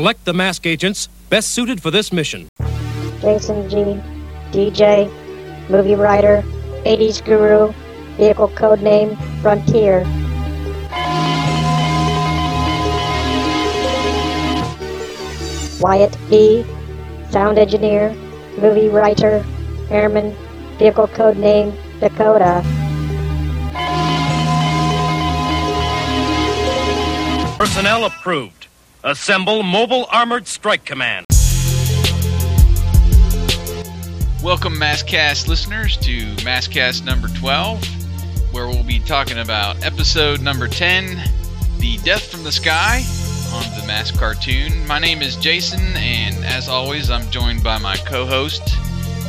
Select the mask agents best suited for this mission. Jason G, DJ, movie writer, 80s guru, vehicle code name Frontier. Wyatt B, sound engineer, movie writer, airman, vehicle code name Dakota. Personnel approved. Assemble Mobile Armored Strike Command. Welcome, MASKast listeners, to MASKast number 12, where we'll be talking about episode number 10 The Death from the Sky on the Mask Cartoon. My name is Jason, and as always, I'm joined by my co host,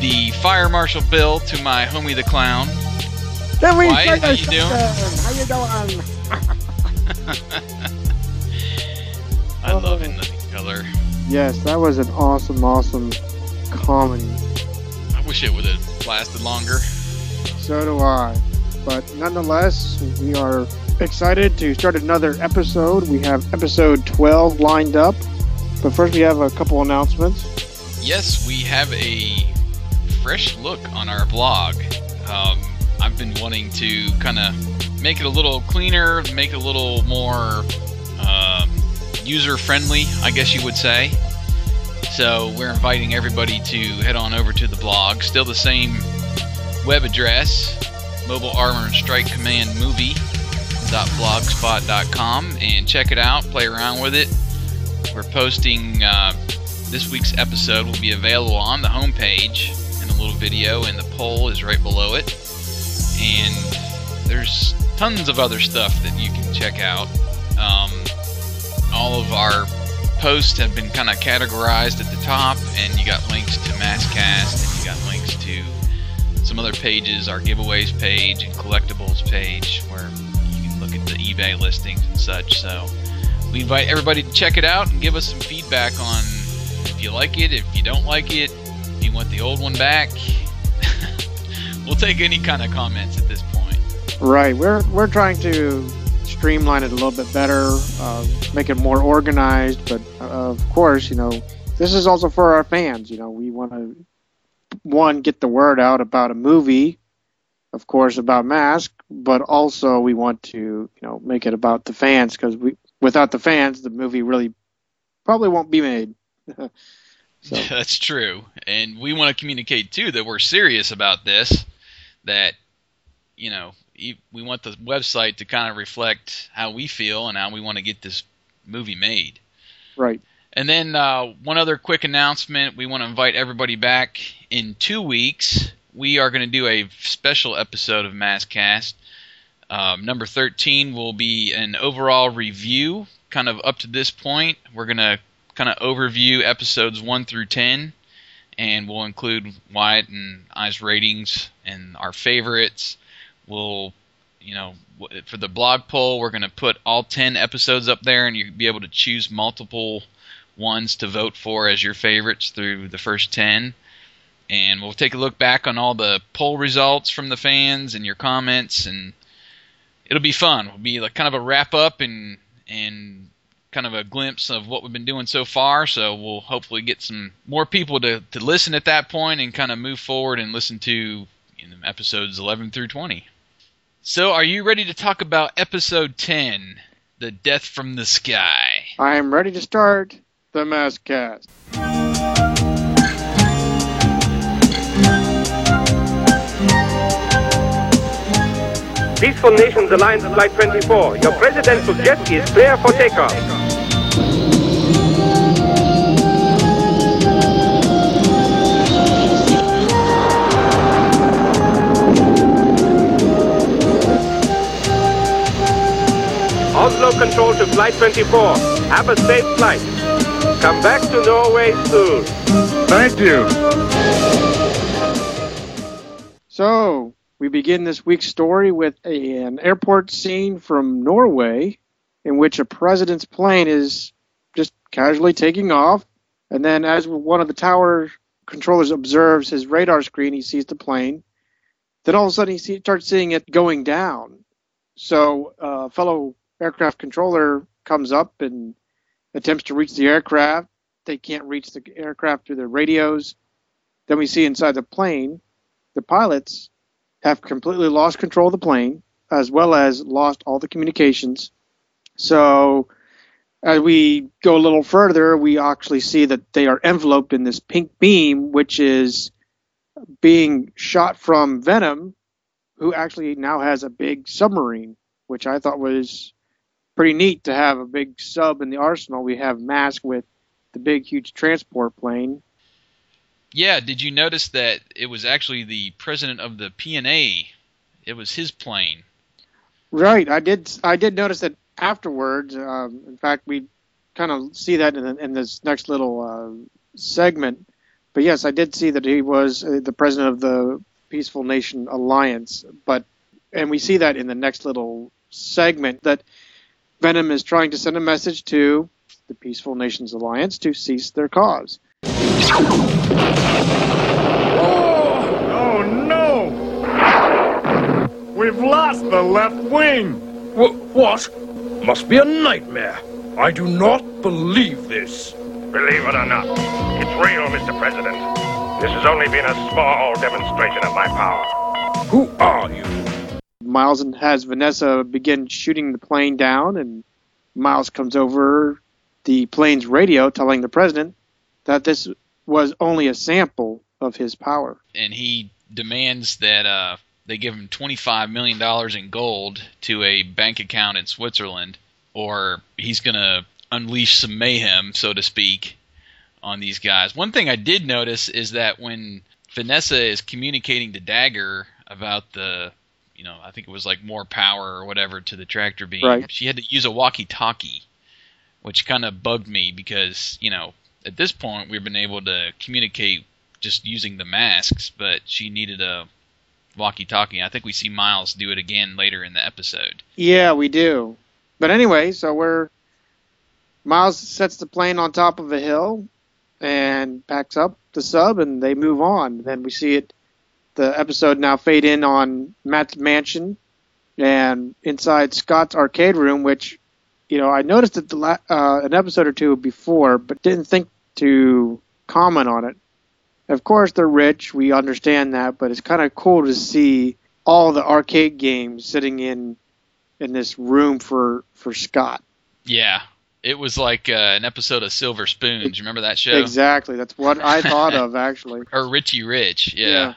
the Fire Marshal Bill, to my Homey the Clown. Wyatt, how you doing? How you doing? I love In Living Color. Yes, that was an awesome, awesome comedy. I wish it would have lasted longer. So do I. But nonetheless, we are excited to start another episode. We have episode 12 lined up. But first, we have a couple announcements. Yes, we have a fresh look on our blog. Um, I've been wanting to kind of make it a little cleaner, make it a little more um, user friendly, I guess you would say. So we're inviting everybody to head on over to the blog. Still the same web address, Mobile Armor and Strike Command Movie.blogspot.com, and check it out, play around with it. We're posting uh, this week's episode will be available on the homepage in a little video, and the poll is right below it. And there's tons of other stuff that you can check out. Um, all of our posts have been kind of categorized at the top, and you got links to MASKast, and you got links to some other pages, our giveaways page and collectibles page, where you can look at the eBay listings and such. So we invite everybody to check it out and give us some feedback on if you like it, if you don't like it, if you want the old one back. we'll take any kind of comments at this point. Right. We're, we're trying to streamline it a little bit better, uh, make it more organized. But uh, of course, you know, this is also for our fans. You know, we want to one get the word out about a movie, of course, about Mask, but also we want to you know make it about the fans because we without the fans, the movie really probably won't be made. so. That's true, and we want to communicate too that we're serious about this. That you know we want the website to kind of reflect how we feel and how we want to get this movie made. Right. And then uh, one other quick announcement: we want to invite everybody back in two weeks. We are going to do a special episode of MASKast. Um, number thirteen will be an overall review, kind of up to this point. We're going to kind of overview episodes one through ten, and we'll include Wyatt and I's ratings and our favorites. We'll you know, for the blog poll, we're going to put all 10 episodes up there, and you'll be able to choose multiple ones to vote for as your favorites through the first 10. And we'll take a look back on all the poll results from the fans and your comments, and it'll be fun. It'll be like kind of a wrap up and and kind of a glimpse of what we've been doing so far. So we'll hopefully get some more people to, to listen at that point and kind of move forward and listen to you know, episodes 11 through 20. So, are you ready to talk about episode 10, The Death from the Sky? I am ready to start the mass MASKast. Peaceful Nations Alliance Flight 24. Your presidential jet is clear for takeoff. Oslo Control to Flight 24. Have a safe flight. Come back to Norway soon. Thank you. So, we begin this week's story with a, an airport scene from Norway in which a president's plane is just casually taking off. And then, as one of the tower controllers observes his radar screen, he sees the plane. Then all of a sudden, he see, starts seeing it going down. So, uh, fellow aircraft controller comes up and attempts to reach the aircraft. They can't reach the aircraft through their radios. Then we see inside the plane, the pilots have completely lost control of the plane, as well as lost all the communications. So, as we go a little further, we actually see that they are enveloped in this pink beam, which is being shot from Venom, who actually now has a big submarine, which I thought was pretty neat to have a big sub in the arsenal. We have Mask with the big, huge transport plane. Yeah, did you notice that it was actually the president of the PNA? It was his plane. Right, I did. I did notice that afterwards. Um, in fact, we kind of see that in, in this next little uh, segment. But yes, I did see that he was uh, the president of the Peaceful Nation Alliance. But and we see that in the next little segment that Venom is trying to send a message to the Peaceful Nations Alliance to cease their cause. Oh, oh no! We've lost the left wing! Wh- what? Must be a nightmare. I do not believe this. Believe it or not, it's real, Mr. President. This has only been a small demonstration of my power. Who are you? Miles and has Vanessa begin shooting the plane down, and Miles comes over the plane's radio telling the president that this was only a sample of his power. and he demands that uh, they give him $25 million in gold to a bank account in Switzerland, or he's going to unleash some mayhem, so to speak, on these guys. One thing I did notice is that when Vanessa is communicating to Dagger about the, you know, I think it was like more power or whatever to the tractor beam, Right. she had to use a walkie talkie, which kind of bugged me because, you know, at this point we've been able to communicate just using the masks, but she needed a walkie-talkie. I think we see Miles do it again later in the episode. Yeah, we do. But anyway, so we're Miles sets the plane on top of a hill and packs up the sub, and they move on. Then we see it. The episode now fade in on Matt's mansion and inside Scott's arcade room, which you know I noticed it the la- uh, an episode or two before, but didn't think to comment on it. Of course, they're rich. We understand that, but it's kind of cool to see all the arcade games sitting in in this room for for Scott. Yeah, it was like uh, an episode of Silver Spoons. Remember that show? Exactly. That's what I thought of actually. Or Richie Rich. Yeah. Yeah.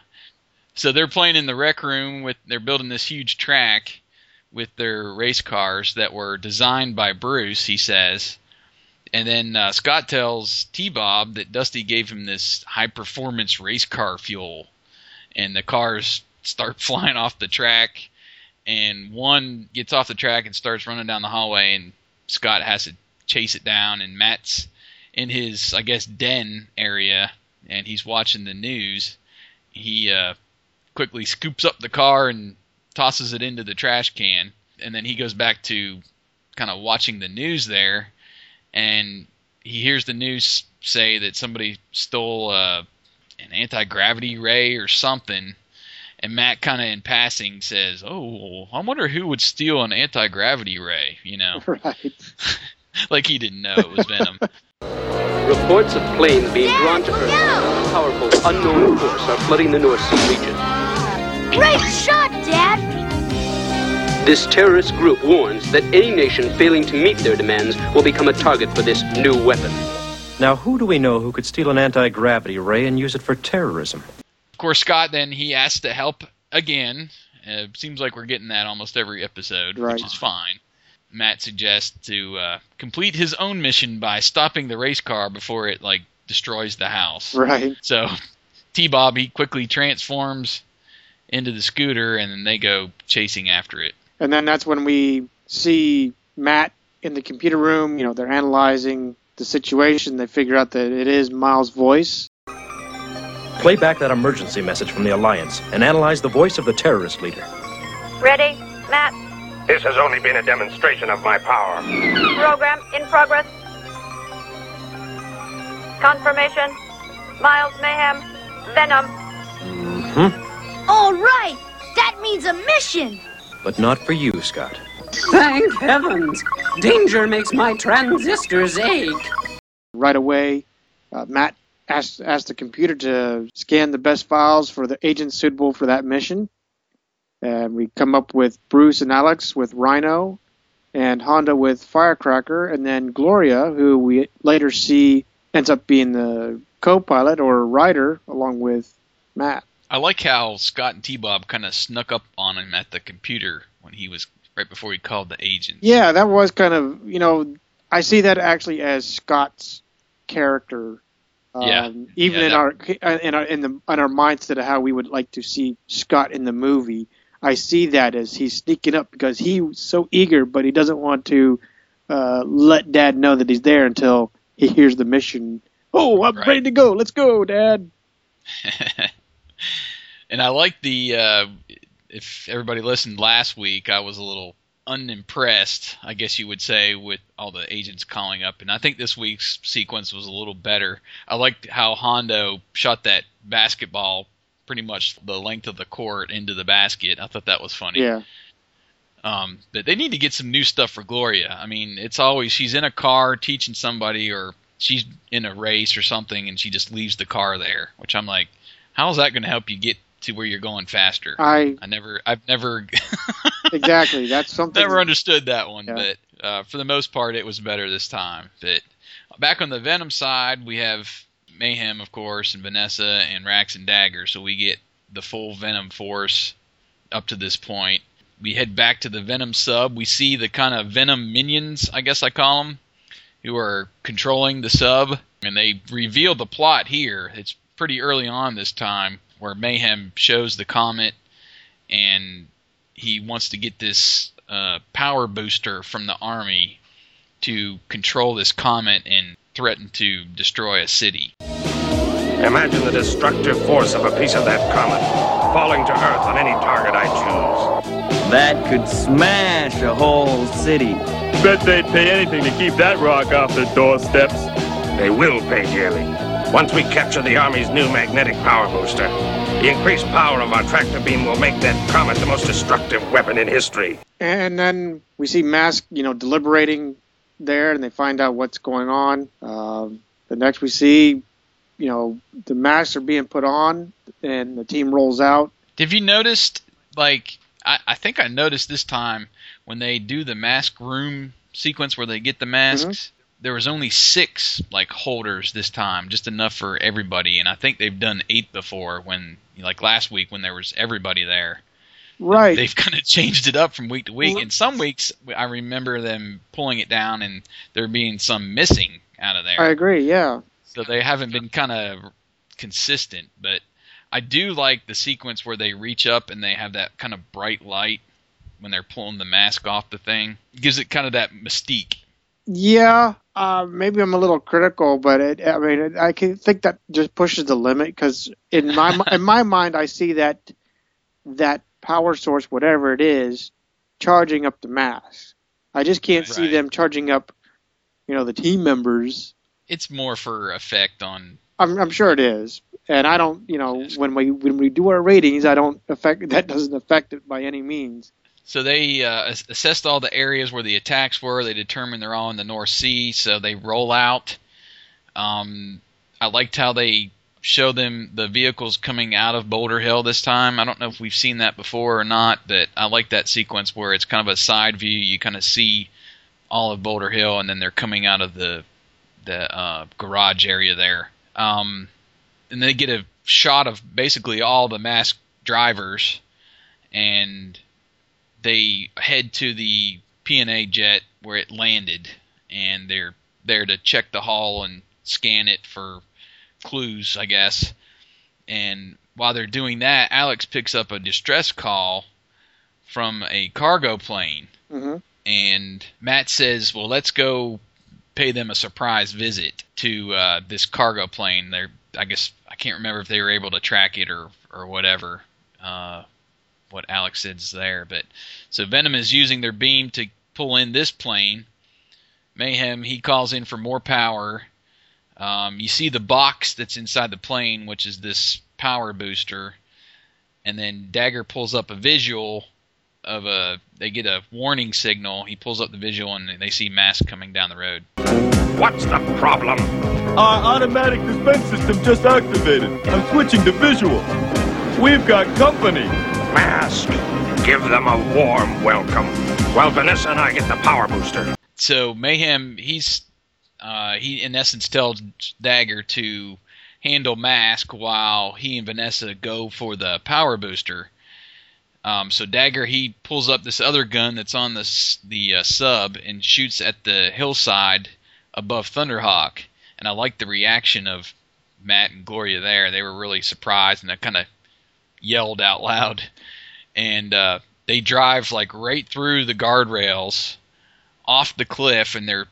So they're playing in the rec room with they're building this huge track with their race cars that were designed by Bruce, he says. And then uh, Scott tells T Bob that Dusty gave him this high performance race car fuel. And the cars start flying off the track. And one gets off the track and starts running down the hallway. And Scott has to chase it down. And Matt's in his, I guess, den area. And he's watching the news. He uh, quickly scoops up the car and tosses it into the trash can. And then he goes back to kind of watching the news there and he hears the news say that somebody stole uh, an anti gravity ray or something. And Matt kind of in passing says, "Oh, I wonder who would steal an anti gravity ray." You know, Right. like he didn't know it was Venom. Reports of planes being drawn to Earth. Powerful unknown force are flooding the North Sea region. Great shot, Dad! This terrorist group warns that any nation failing to meet their demands will become a target for this new weapon. Now, who do we know who could steal an anti gravity ray and use it for terrorism? of course, Scott then he asks to help again. Uh, seems like we're getting that almost every episode, Right. which is fine. Matt suggests to uh, complete his own mission by stopping the race car before it like destroys the house. Right. So T Bob he quickly transforms into the scooter and then they go chasing after it. And then that's when we see Matt in the computer room. You know, they're analyzing the situation. They figure out that it is Miles' voice. Play back that emergency message from the Alliance and analyze the voice of the terrorist leader. Ready? Matt, This has only been a demonstration of my power. program in progress. Confirmation. Miles Mayhem. Venom. Hmm? All right! That means a mission! But not for you, Scott. Thank heavens! Danger makes my transistors ache. Right away, uh, Matt asked, asks the computer to scan the best files for the agents suitable for that mission. And we come up with Bruce and Alex with Rhino, and Hondo with Firecracker, and then Gloria, who we later see ends up being the co-pilot or rider along with Matt. I like how Scott and T Bob kind of snuck up on him at the computer when he was right before he called the agent. Yeah, that was kind of you know I see that actually as Scott's character. Um, Yeah. Even Yeah, in that- our in our in the in our mindset of how we would like to see Scott in the movie, I see that as he's sneaking up because he's so eager, but he doesn't want to uh, let Dad know that he's there until he hears the mission. Oh, I'm Right. ready to go. Let's go, Dad. and I like the. Uh, if everybody listened last week, I was a little unimpressed, I guess you would say, with all the agents calling up. And I think this week's sequence was a little better. I liked how Hondo shot that basketball pretty much the length of the court into the basket. I thought that was funny. Yeah. Um, but they need to get some new stuff for Gloria. I mean, it's always she's in a car teaching somebody, or she's in a race or something, and she just leaves the car there. Which I'm like, how is that going to help you get to where you're going faster? I I never, I've never, exactly. That's something. never understood that one. Yeah. But uh, for the most part, it was better this time. But back on the Venom side, we have Mayhem, of course, and Vanessa and Rax and Dagger. So we get the full Venom force up to this point. We head back to the Venom sub. We see the kind of Venom minions, I guess I call them, who are controlling the sub. And they reveal the plot here. It's pretty early on this time where Mayhem shows the comet and he wants to get this uh, power booster from the army to control this comet and threaten to destroy a city. Imagine the destructive force of a piece of that comet falling to Earth on any target I choose. That could smash a whole city. Bet they'd pay anything to keep that rock off their doorsteps. They will pay dearly. Once we capture the Army's new magnetic power booster, the increased power of our tractor beam will make that comet the most destructive weapon in history. And then we see Mask, you know, deliberating there, and they find out what's going on. Um, the next we see, you know, the masks are being put on, and the team rolls out. Have you noticed, like, I, I think I noticed this time when they do the mask room sequence where they get the masks, there was only six, like, holders this time, just enough for everybody. And I think they've done eight before when, like, last week when there was everybody there. Right. They've kind of changed it up from week to week. And some weeks, I remember them pulling it down and there being some missing out of there. I agree. Yeah. So they haven't been kind of consistent, but I do like the sequence where they reach up and they have that kind of bright light when they're pulling the mask off the thing. It gives it kind of that mystique. Yeah. Uh, maybe I'm a little critical, but it, I mean, it, I can think that just pushes the limit because in my in my mind, I see that that power source, whatever it is, charging up the mass. I just can't see them charging up, you know, the team members. It's more for effect on. I'm, I'm sure it is, and I don't, you know, when we when we do our ratings, I don't affect that doesn't affect it by any means. So they uh, assessed all the areas where the attacks were. They determined they're all in the North Sea, so they roll out. Um, I liked how they show them the vehicles coming out of Boulder Hill this time. I don't know if we've seen that before or not, but I like that sequence where it's kind of a side view. You kind of see all of Boulder Hill, and then they're coming out of the the uh, garage area there. Um, and they get a shot of basically all the masked drivers, and they head to the PNA jet where it landed, and they're there to check the hull and scan it for clues, I guess. And while they're doing that, Alex picks up a distress call from a cargo plane, hmm and Matt says, "Well, let's go pay them a surprise visit to uh, this cargo plane." They're, I guess, I can't remember if they were able to track it or or whatever. Uh, what Alex says there, but so Venom is using their beam to pull in this plane. Mayhem he calls in for more power. Um, you see the box that's inside the plane, which is this power booster, and then Dagger pulls up a visual of a they get a warning signal. He pulls up the visual and they see Mask coming down the road. What's the problem? Our automatic defense system just activated. I'm switching to visual. We've got company. Mask, give them a warm welcome. While Vanessa and I get the power booster. So Mayhem, he's uh, he in essence tells Dagger to handle Mask while he and Vanessa go for the power booster. Um, so Dagger he pulls up this other gun that's on the the uh, sub and shoots at the hillside above Thunderhawk. And I like the reaction of Matt and Gloria there. They were really surprised and they kind of yelled out loud. And uh, they drive like right through the guardrails off the cliff and they're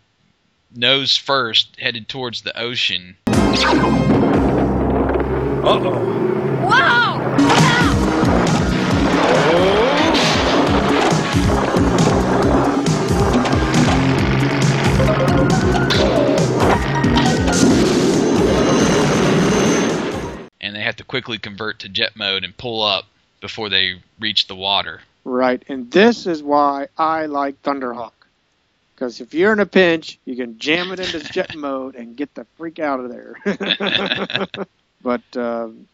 nose first headed towards the ocean. Uh-oh. Wow! And they have to quickly convert to jet mode and pull up before they reach the water. Right, and this is why I like Thunderhawk. Because if you're in a pinch, you can jam it into jet mode and get the freak out of there. but um,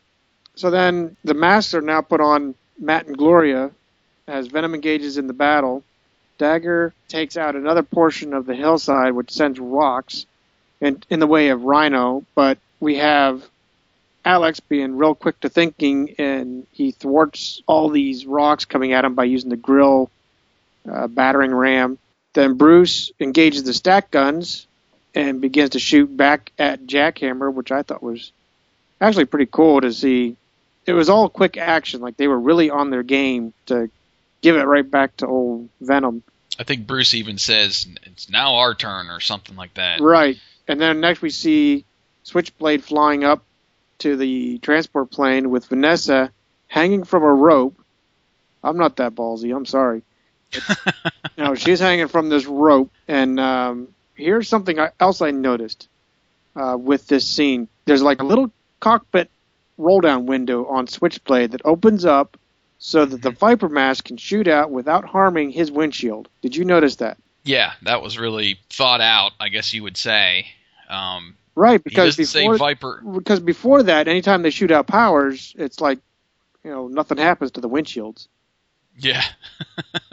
so then the masks are now put on Matt and Gloria as Venom engages in the battle. Dagger takes out another portion of the hillside, which sends rocks in, in the way of Rhino. But we have Alex being real quick to thinking, and he thwarts all these rocks coming at him by using the grill uh, battering ram. Then Bruce engages the stack guns and begins to shoot back at Jackhammer, which I thought was actually pretty cool to see. It was all quick action, like they were really on their game to give it right back to old Venom. I think Bruce even says it's now our turn or something like that. Right. And then next we see Switchblade flying up to the transport plane with Vanessa hanging from a rope. I'm not that ballsy. I'm sorry. You know, she's hanging from this rope, and um, here's something else I noticed uh, with this scene. There's like a little cockpit roll down window on Switchblade that opens up so that the Viper mask can shoot out without harming his windshield. Did you notice that? Yeah, that was really thought out, I guess you would say. Um, Right, because before say Viper. because before that, anytime they shoot out powers, it's like you know nothing happens to the windshields. Yeah.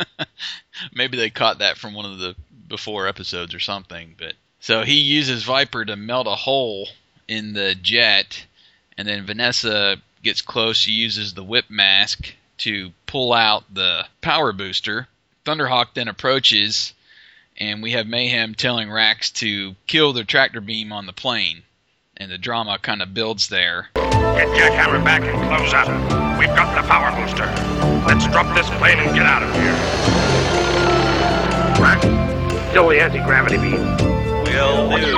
Maybe they caught that from one of the before episodes or something. But so he uses Viper to melt a hole in the jet, and then Vanessa gets close. She uses the whip mask to pull out the power booster. Thunderhawk then approaches, and we have Mayhem telling Rax to kill the tractor beam on the plane. And the drama kind of builds there. Get Jackhammer back and close up. We've got the power booster. Let's drop this plane and get out of here. Rax, kill the anti-gravity beam. Will do.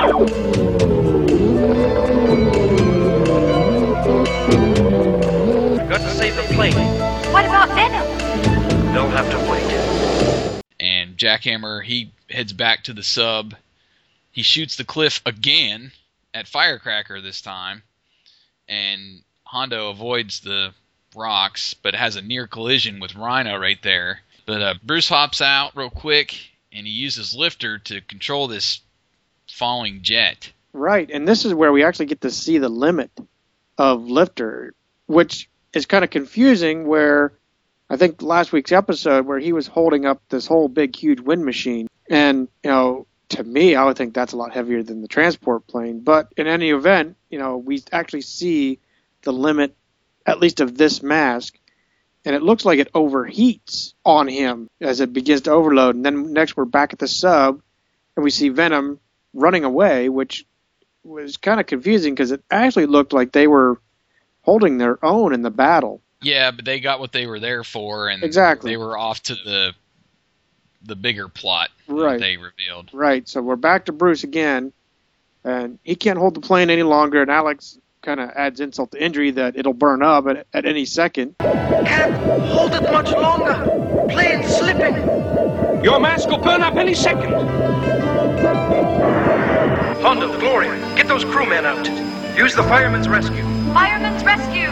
Got to save the plane. What about Venom? They'll have to wait. and Jackhammer he heads back to the sub. He shoots the cliff again at Firecracker this time, and Hondo avoids the rocks, but has a near collision with Rhino right there. But uh, Bruce hops out real quick, and he uses Lifter to control this falling jet. Right, and this is where we actually get to see the limit of Lifter, which is kind of confusing. Where I think last week's episode where he was holding up this whole big, huge wind machine, and you know, to me, I would think that's a lot heavier than the transport plane. But in any event, you know, we actually see the limit, at least of this mask, and it looks like it overheats on him as it begins to overload. And then next, we're back at the sub, and we see Venom running away, which was kind of confusing because it actually looked like they were holding their own in the battle. Yeah, but they got what they were there for, and Exactly. they were off to the the bigger plot that Right. they revealed. Right. So we're back to Bruce again, and he can't hold the plane any longer. And Alex kind of adds insult to injury that it'll burn up at, at any second. Can't hold it much longer. Plane's slipping. Your mask will burn up any second. Hondo, Gloria, get those crewmen out. Use the fireman's rescue. Fireman's rescue.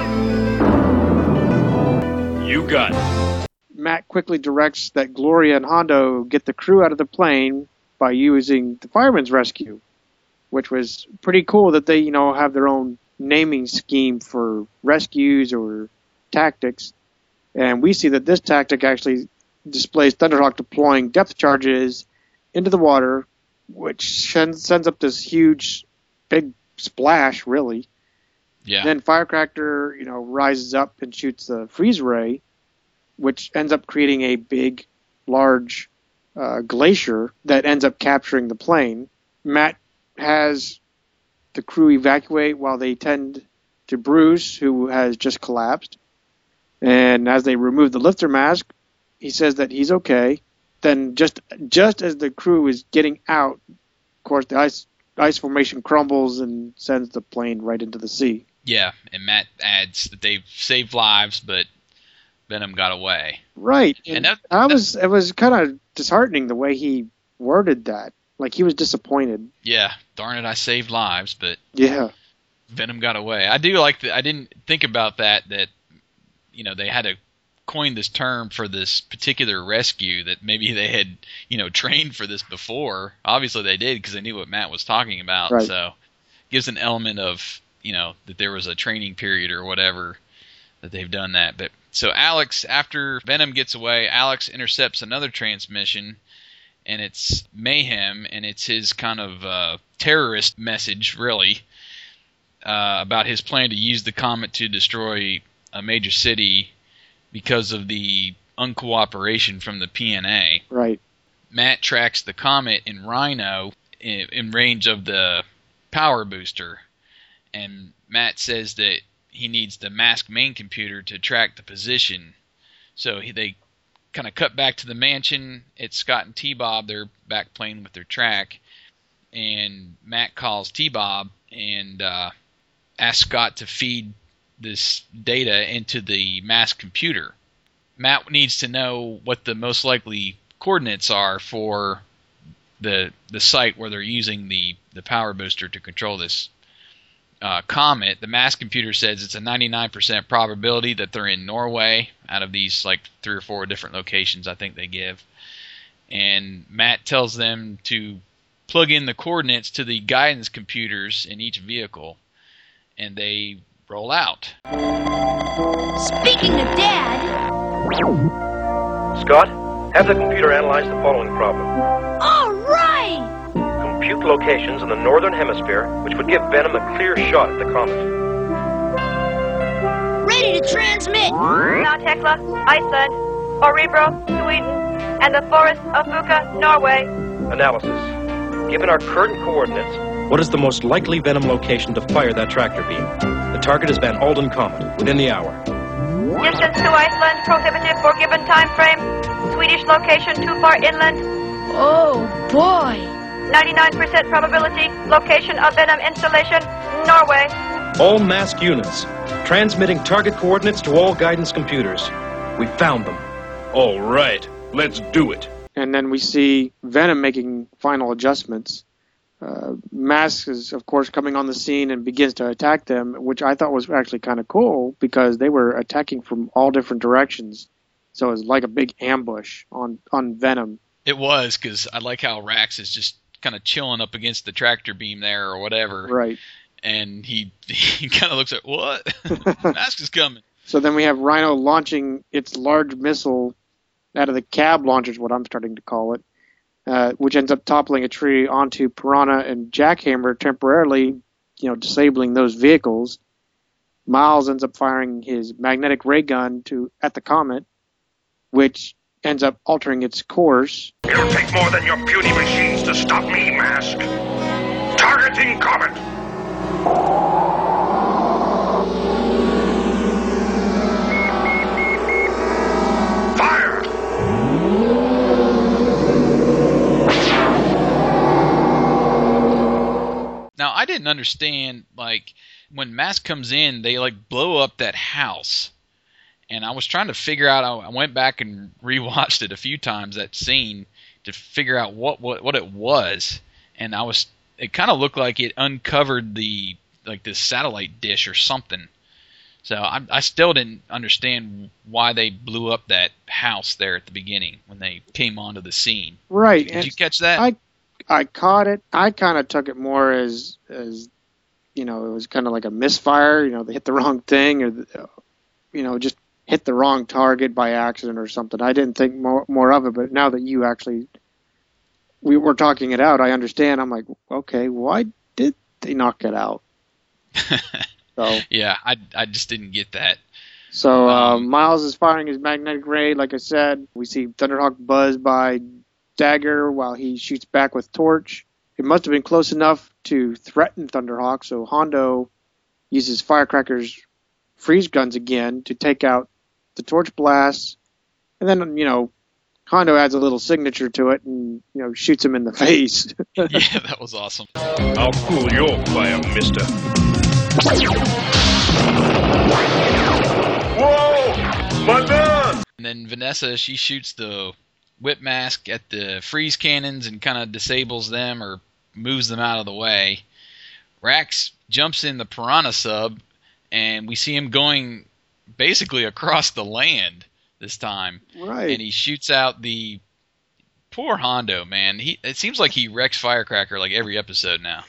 You got it. Matt quickly directs that Gloria and Hondo get the crew out of the plane by using the fireman's rescue, which was pretty cool that they, you know, have their own naming scheme for rescues or tactics. And we see that this tactic actually displays Thunderhawk deploying depth charges into the water, which sends, sends up this huge, big splash, really. Yeah. Then Firecracker, you know, rises up and shoots the freeze ray, which ends up creating a big, large uh, glacier that ends up capturing the plane. Matt has the crew evacuate while they tend to Bruce, who has just collapsed. And as they remove the lifter mask, he says that he's okay. Then, just just as the crew is getting out, of course, the ice ice formation crumbles and sends the plane right into the sea. Yeah, and Matt adds that they've saved lives, but Venom got away. Right. And And that- I was it was kind of disheartening the way he worded that. Like he was disappointed. Yeah, darn it, I saved lives, but Yeah. Venom got away. I do like that. I didn't think about that. That you know they had to coin this term for this particular rescue. That maybe they had you know trained for this before. Obviously they did because they knew what Matt was talking about. Right. So gives an element of you know that there was a training period or whatever that they've done that. But so Alex, after Venom gets away, Alex intercepts another transmission. And it's mayhem, and it's his kind of uh, terrorist message, really, uh, about his plan to use the comet to destroy a major city because of the uncooperation from the PNA. Right. Matt tracks the comet in Rhino in, in range of the power booster, and Matt says that he needs the mask main computer to track the position. So he, they kind of cut back to the mansion. It's Scott and T Bob. They're back playing with their track, and Matt calls T Bob and uh, asks Scott to feed this data into the mask computer. Matt needs to know what the most likely coordinates are for the the site where they're using the the power booster to control this uh, comet. The mask computer says it's a 99% probability that they're in Norway out of these like three or four different locations I think they give. And Matt tells them to plug in the coordinates to the guidance computers in each vehicle, and they roll out. Speaking of Dad, Scott, have the computer analyze the following problem. All right! Compute locations in the northern hemisphere which would give Venom a clear shot at the comet. Ready to transmit! Mount Hekla, Iceland, Orebro, Sweden, and the forests of Fuka, Norway. Analysis. Given our current coordinates, what is the most likely Venom location to fire that tractor beam? The target is Van Alden Comet, within the hour. Distance to Iceland prohibitive for given time frame. Swedish location too far inland. Oh, boy! 99% probability. Location of Venom installation, Norway. All mask units, transmitting target coordinates to all guidance computers. We found them. All right, let's do it. And then we see Venom making final adjustments. Uh, Mask is, of course, coming on the scene and begins to attack them, which I thought was actually kind of cool because they were attacking from all different directions. So it was like a big ambush on, on Venom. It was because I like how Rax is just kind of chilling up against the tractor beam there or whatever, Right. and he he kind of looks at what mask is coming. So then we have Rhino launching its large missile out of the cab launcher, is what I'm starting to call it, uh, which ends up toppling a tree onto Piranha and Jackhammer, temporarily, you know, disabling those vehicles. Miles ends up firing his magnetic ray gun to at the comet, which ends up altering its course. It'll take more than your puny machines to stop me, Mask. Targeting Comet. Fire! Now I didn't understand like when Mask comes in, they like blow up that house, and I was trying to figure out. I went back and rewatched it a few times that scene to figure out what what what it was, and I was it kind of looked like it uncovered the like this satellite dish or something. So I, I still didn't understand why they blew up that house there at the beginning when they came onto the scene. Right. Did and you catch that? I I caught it. I kind of took it more as as you know, it was kind of like a misfire. You know, they hit the wrong thing, or the, you know, just hit the wrong target by accident or something. I didn't think more more of it, but now that you actually we were talking it out, I understand. I'm like, okay, why did they knock it out? so yeah, I I just didn't get that. So uh, Miles is firing his magnetic ray. Like I said, we see Thunderhawk buzz by Dagger while he shoots back with Torch. It must have been close enough to threaten Thunderhawk, so Hondo uses Firecracker's freeze guns again to take out the Torch blasts, and then you know Hondo adds a little signature to it and you know shoots him in the face. yeah, that was awesome. I'll cool your fire, mister. Whoa! My gun! And then Vanessa, she shoots the whip mask at the freeze cannons and kind of disables them or moves them out of the way. Rax jumps in the Piranha sub, and we see him going basically across the land this time. Right. And he shoots out the poor Hondo, man. He it seems like he wrecks Firecracker like every episode now.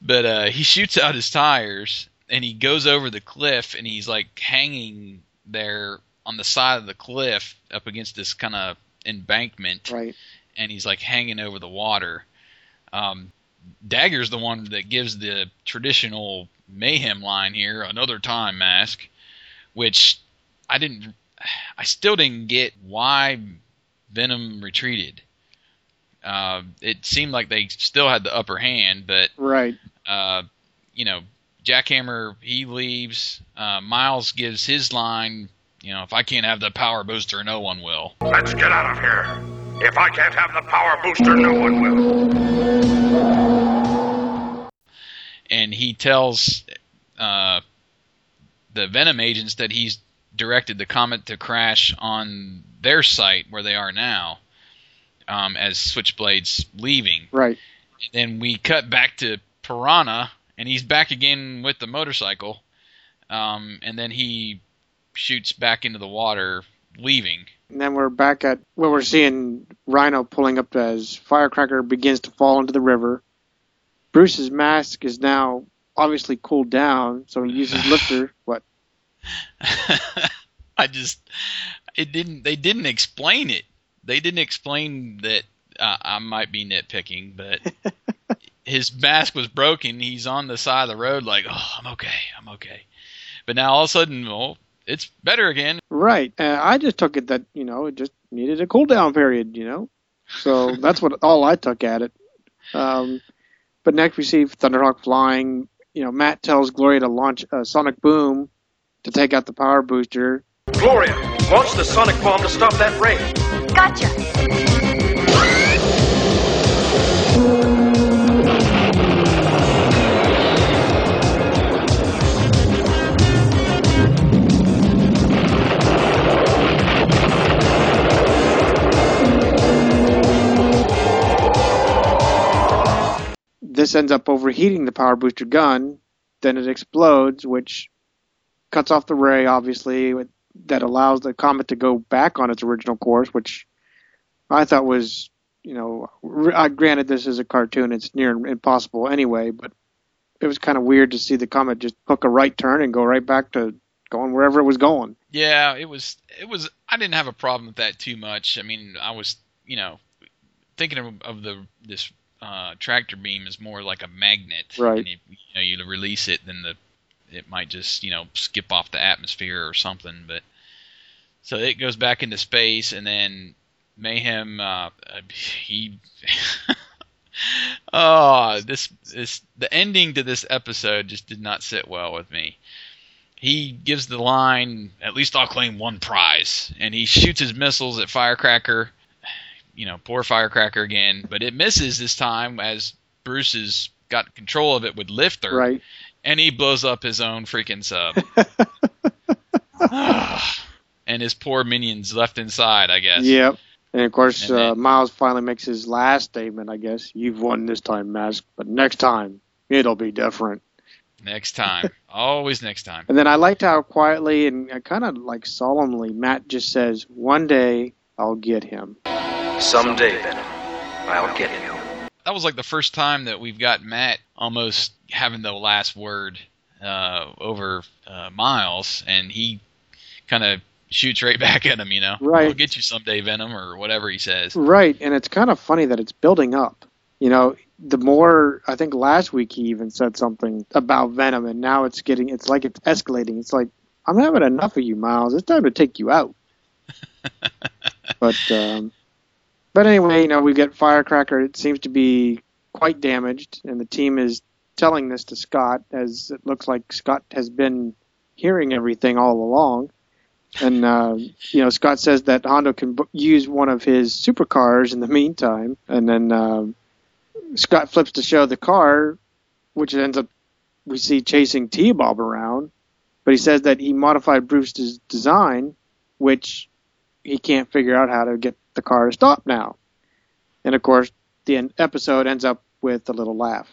But uh, he shoots out his tires and he goes over the cliff and he's like hanging there on the side of the cliff up against this kind of embankment. Right. And he's like hanging over the water. Um, Dagger's the one that gives the traditional mayhem line here, another time mask, which I didn't I still didn't get why Venom retreated. Uh, it seemed like they still had the upper hand, but right. uh, you know, Jackhammer he leaves. Uh, Miles gives his line. You know, if I can't have the power booster, no one will. Let's get out of here. If I can't have the power booster, no one will. And he tells uh, the Venom agents that he's directed the comet to crash on their site where they are now, um, as Switchblade's leaving. Right. then we cut back to Piranha, and he's back again with the motorcycle. Um, and then he shoots back into the water, leaving. And then we're back at where we're seeing Rhino pulling up as Firecracker begins to fall into the river. Bruce's mask is now obviously cooled down, so he uses lifter. What? I just it didn't they didn't explain it. They didn't explain that uh, I might be nitpicking, but his mask was broken. He's on the side of the road like, "Oh, I'm okay. I'm okay." But now all of a sudden, well, it's better again. Right. Uh, I just took it that you know it just needed a cool down period. You know, so that's what all I took at it. Um, but next we see Thunderhawk flying. You know, Matt tells Gloria to launch a sonic boom to take out the power booster. Gloria, launch the sonic bomb to stop that ray. Gotcha. This ends up overheating the power booster gun. Then it explodes, which cuts off the ray, obviously, that allows the comet to go back on its original course, which I thought was, you know, uh, granted this is a cartoon, it's near impossible anyway, but it was kind of weird to see the comet just hook a right turn and go right back to going wherever it was going. Yeah, it was. It was. I didn't have a problem with that too much. I mean, I was, you know, thinking of, of the this uh, tractor beam is more like a magnet. Right. And if you know you release it, then the it might just you know skip off the atmosphere or something. But so it goes back into space, and then Mayhem uh, he. oh, this this the ending to this episode just did not sit well with me. He gives the line, "At least I'll claim one prize," and he shoots his missiles at Firecracker. You know, poor Firecracker again, but it misses this time as Bruce has got control of it with Lifter, Right. and he blows up his own freaking sub. and his poor minions left inside, I guess. Yep. And of course, And uh, Miles finally makes his last statement, I guess. You've won this time, Mask, but next time, it'll be different. Next time. Always next time. And then I liked how quietly and kind of like solemnly Matt just says, "One day I'll get him." Someday, Venom, I'll get you. That was like the first time that we've got Matt almost having the last word uh, over uh, Miles, and he kind of shoots right back at him. You know, Right. I'll get you someday, Venom, or whatever he says. Right, and it's kind of funny that it's building up. You know, the more I think last week he even said something about Venom, and now it's getting it's like it's escalating. It's like I'm having enough of you, Miles. It's time to take you out. but um, but anyway, you know, we get Firecracker. It seems to be quite damaged, and the team is telling this to Scott, as it looks like Scott has been hearing everything all along. And uh, you know, Scott says that Hondo can b- use one of his supercars in the meantime, and then um, Scott flips to show the car, which ends up we see chasing T-Bob around. But he says that he modified Bruce's design, which he can't figure out how to get the car to stop now. And of course, the en- episode ends up with a little laugh.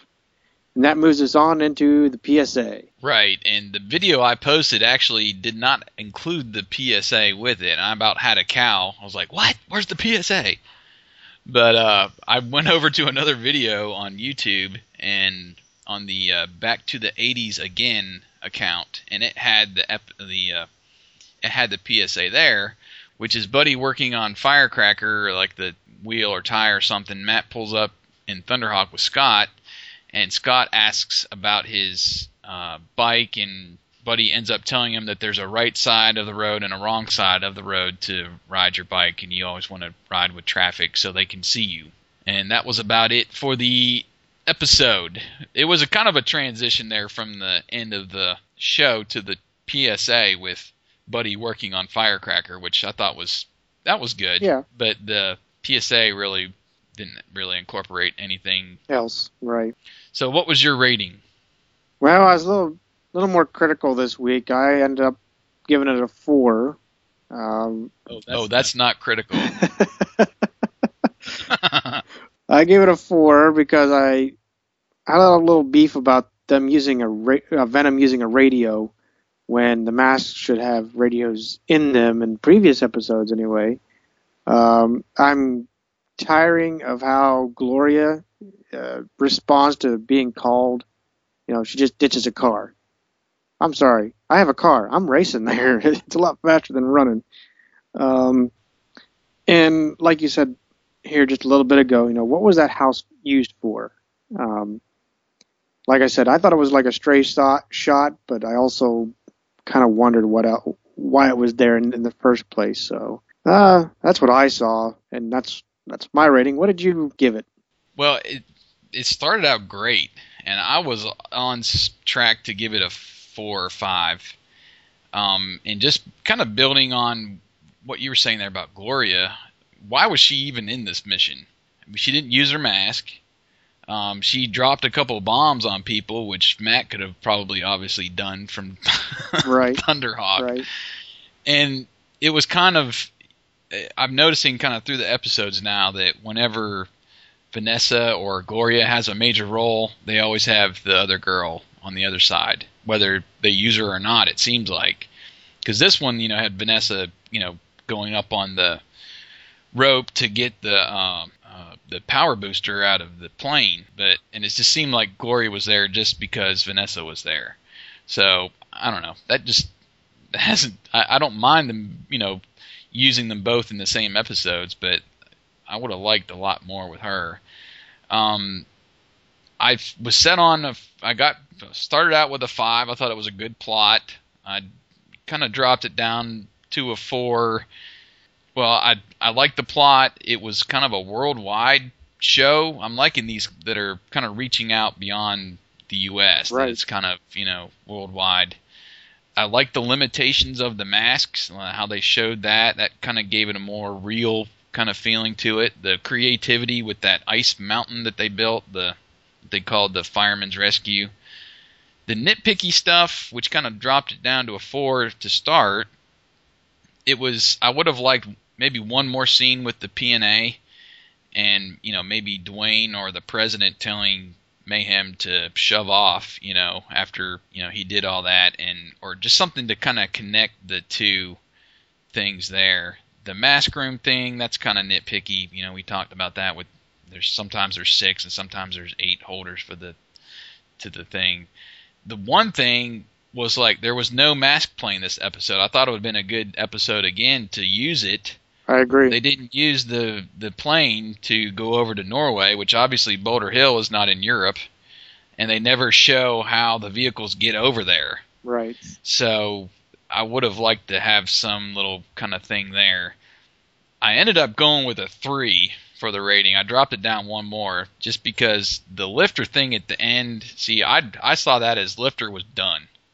And that moves us on into the PSA. Right, and the video I posted actually did not include the PSA with it. I about had a cow. I was like, "What? Where's the PSA?" But uh, I went over to another video on YouTube and on the uh, Back to the '80s Again account, and it had the ep- the uh, it had the PSA there, which is Buddy working on Firecracker, like the wheel or tire or something. Matt pulls up in Thunderhawk with Scott, and Scott asks about his uh, bike, and Buddy ends up telling him that there's a right side of the road and a wrong side of the road to ride your bike, and you always want to ride with traffic so they can see you. And that was about it for the episode. It was a kind of a transition there from the end of the show to the PSA with Buddy working on Firecracker, which I thought was that was good. Yeah. But the PSA really didn't really incorporate anything. Else, right? So, what was your rating? Well, I was a little, little more critical this week. I ended up giving it a four. Um, oh, that's not critical. I gave it a four because I I had a little beef about them using a ra- uh, Venom using a radio when the masks should have radios in them in previous episodes anyway. Um, I'm tiring of how Gloria uh, responds to being called. You know, she just ditches a car. I'm sorry, I have a car. I'm racing there. it's a lot faster than running. Um, and like you said here just a little bit ago, you know, what was that house used for? Um, like I said, I thought it was like a stray shot, shot but I also kind of wondered what el why it was there in, in the first place. So uh, that's what I saw, and that's that's my rating. What did you give it? Well, it it started out great, and I was on track to give it a four or five. Um, and just kind of building on what you were saying there about Gloria, why was she even in this mission? She didn't use her mask. Um, she dropped a couple of bombs on people, which Matt could have probably obviously done from Right. Thunderhawk. Right. And it was kind of, I'm noticing kind of through the episodes now that whenever Vanessa or Gloria has a major role, they always have the other girl on the other side, whether they use her or not. It seems like because this one, you know, had Vanessa, you know, going up on the rope to get the um, the power booster out of the plane, but and it just seemed like Glory was there just because Vanessa was there. So I don't know. That just hasn't. I, I don't mind them, you know, using them both in the same episodes, but I would have liked a lot more with her. Um, I was set on. A, I got started out with a five. I thought it was a good plot. I kind of dropped it down to a four. Well, I I like the plot. It was kind of a worldwide show. I'm liking these that are kind of reaching out beyond the U.S. Right. That it's kind of you know worldwide. I like the limitations of the masks, uh, how they showed that. That kind of gave it a more real kind of feeling to it. The creativity with that ice mountain that they built, the they called the Fireman's Rescue. The nitpicky stuff, which kind of dropped it down to a four to start, it was I would have liked maybe one more scene with the PNA, and you know maybe Dwayne or the president telling Mayhem to shove off, you know, after you know he did all that, and or just something to kind of connect the two things there. The mask room thing, that's kind of nitpicky. You know, we talked about that with there's sometimes there's six and sometimes there's eight holders for the to the thing. The one thing was like there was no mask plane this episode. I thought it would have been a good episode again to use it. I agree. They didn't use the the plane to go over to Norway, which obviously Boulder Hill is not in Europe, and they never show how the vehicles get over there. Right. So I would have liked to have some little kind of thing there. I ended up going with a three for the rating. I dropped it down one more just because the lifter thing at the end. See, I I saw that as lifter was done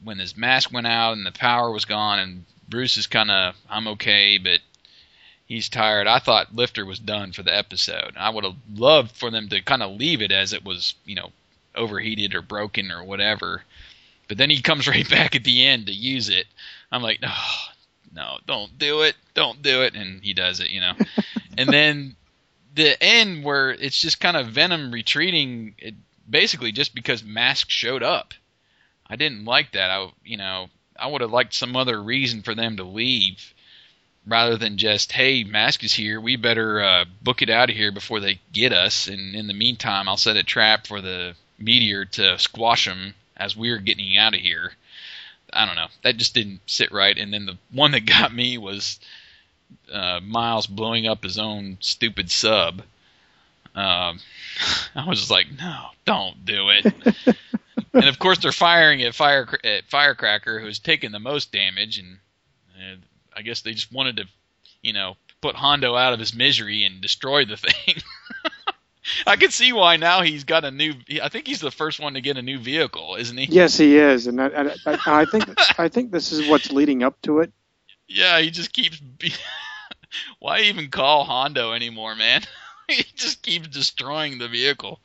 when his mask went out and the power was gone, and Bruce is kind of I'm okay, but he's tired. I thought lifter was done for the episode. I would have loved for them to kind of leave it as it was, you know, overheated or broken or whatever. But then he comes right back at the end to use it. I'm like, oh, no, don't do it, don't do it, and he does it, you know. and then the end where it's just kind of Venom retreating, it, basically just because Mask showed up. I didn't like that. I, you know, I would have liked some other reason for them to leave, rather than just, hey, Mask is here, we better uh, book it out of here before they get us. And in the meantime, I'll set a trap for the meteor to squash them as we're getting out of here. I don't know. That just didn't sit right. And then the one that got me was uh, Miles blowing up his own stupid sub. Um, I was just like, no, don't do it. and of course, they're firing at Fire at Firecracker, who's taking the most damage, and, and I guess they just wanted to, you know, put Hondo out of his misery and destroy the thing. I can see why now he's got a new. I think he's the first one to get a new vehicle, isn't he? Yes, he is, and I, I, I think I think this is what's leading up to it. Yeah, he just keeps. Be- why even call Hondo anymore, man? he just keeps destroying the vehicle.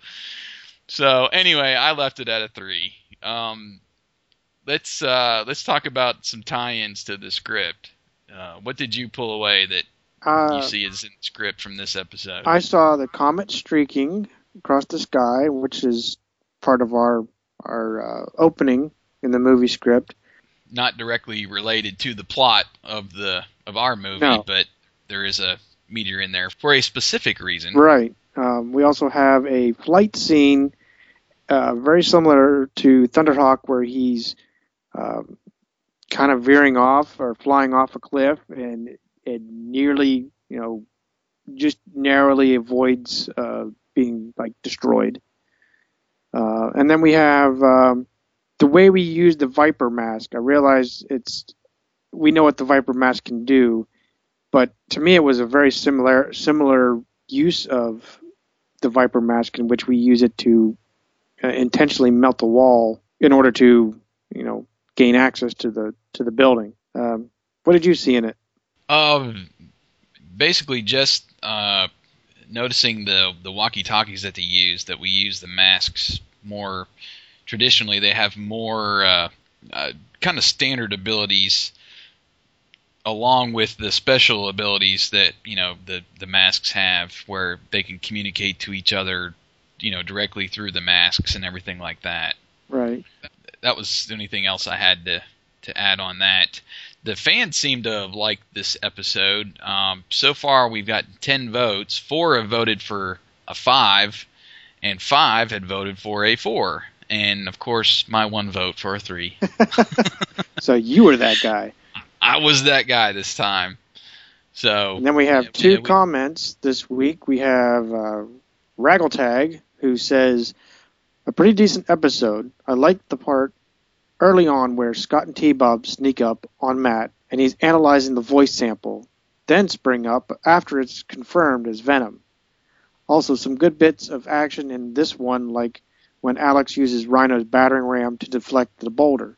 So anyway, I left it at a three. Um, let's uh, let's talk about some tie-ins to the script. Uh, what did you pull away that Uh, you see as in the script from this episode? I saw the comet streaking across the sky, which is part of our our uh, opening in the movie script. Not directly related to the plot of the of our movie, No. but there is a meteor in there for a specific reason. Right. Um, we also have a flight scene uh, very similar to Thunderhawk, where he's um, kind of veering off or flying off a cliff, and it nearly, you know, just narrowly avoids uh, being like destroyed. Uh, and then we have um, the way we use the Viper mask. I realize it's we know what the Viper mask can do, but to me it was a very similar similar use of the Viper mask in which we use it to intentionally melt the wall in order to you know gain access to the to the building. Um, what did you see in it? Um, basically just uh, noticing the the walkie talkies that they use. That we use the masks more traditionally. They have more uh, uh, kind of standard abilities, along with the special abilities that you know the the masks have, where they can communicate to each other, you know, directly through the masks and everything like that Right. that was the only thing else I had to to add on that. The fans seem to have liked this episode. Um, so far, we've got ten votes. Four have voted for a five, and five had voted for a four. And of course, my one vote for a three. So you were that guy. I was that guy this time. So And then we have yeah, two yeah, we- comments this week. We have uh, Raggletag, who says, A pretty decent episode. I liked the part early on where Scott and T Bob sneak up on Matt and he's analyzing the voice sample, then spring up after it's confirmed as Venom. Also, some good bits of action in this one, like when Alex uses Rhino's battering ram to deflect the boulder,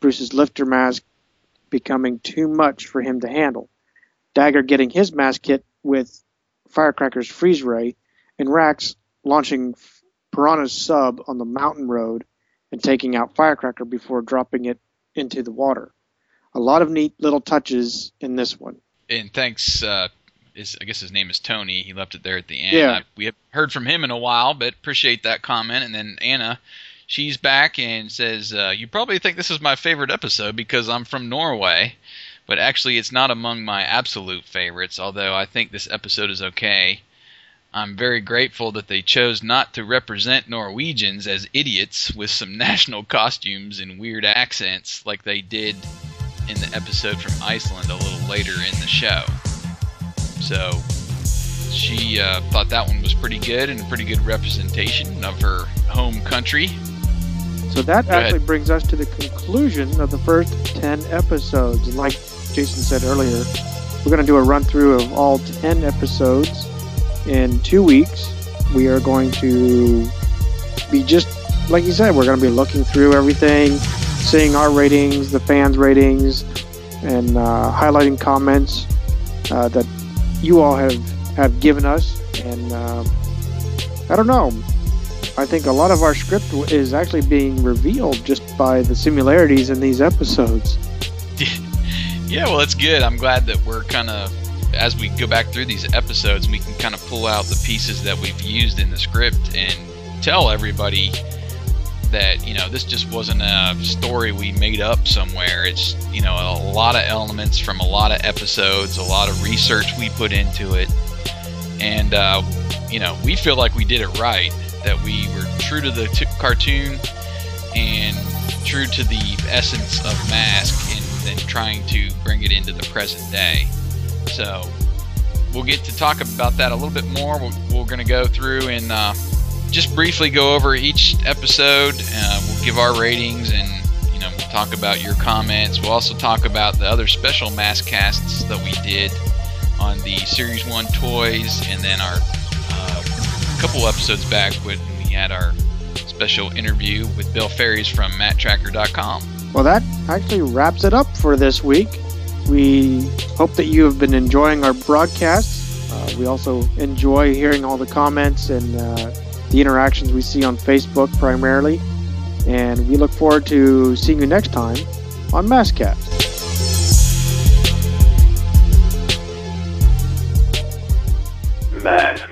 Bruce's lifter mask becoming too much for him to handle. Dagger getting his mask hit with Firecracker's freeze ray, and Rax launching Piranha's sub on the mountain road and taking out Firecracker before dropping it into the water. A lot of neat little touches in this one. and thanks uh, is I guess his name is Tony. He left it there at the end. Yeah. I, we have heard from him in a while, but appreciate that comment. And then Anna, she's back and says, uh, "You probably think this is my favorite episode because I'm from Norway, but actually it's not among my absolute favorites. Although I think this episode is okay." I'm very grateful that they chose not to represent Norwegians as idiots with some national costumes and weird accents like they did in the episode from Iceland a little later in the show. So she uh, thought that one was pretty good and a pretty good representation of her home country. So that Go actually ahead. brings us to the conclusion of the first 10 episodes. Like Jason said earlier, we're going to do a run through of all 10 episodes in two weeks. We are going to be just, like you said, we're going to be looking through everything, seeing our ratings, the fans' ratings, and uh, highlighting comments uh, that you all have, have given us. And um I don't know. I think a lot of our script is actually being revealed just by the similarities in these episodes. Yeah, well, it's good. I'm glad that we're kind of, as we go back through these episodes, we can kind of pull out the pieces that we've used in the script and tell everybody that, you know, this just wasn't a story we made up somewhere. It's, you know, a lot of elements from a lot of episodes, a lot of research we put into it. And, uh, you know, we feel like we did it right, that we were true to the t- cartoon and true to the essence of Mask and then trying to bring it into the present day. So we'll get to talk about that a little bit more. We're, we're going to go through and uh, just briefly go over each episode. Uh, we'll give our ratings and you know we'll talk about your comments. We'll also talk about the other special Mask casts that we did on the Series One toys, and then our uh, couple episodes back when we had our special interview with Bill Ferries from MattTrakker.com. Well, that actually wraps it up for this week. We hope that you have been enjoying our broadcasts. Uh, we also enjoy hearing all the comments and uh, the interactions we see on Facebook primarily. And we look forward to seeing you next time on MASKast. MASKast.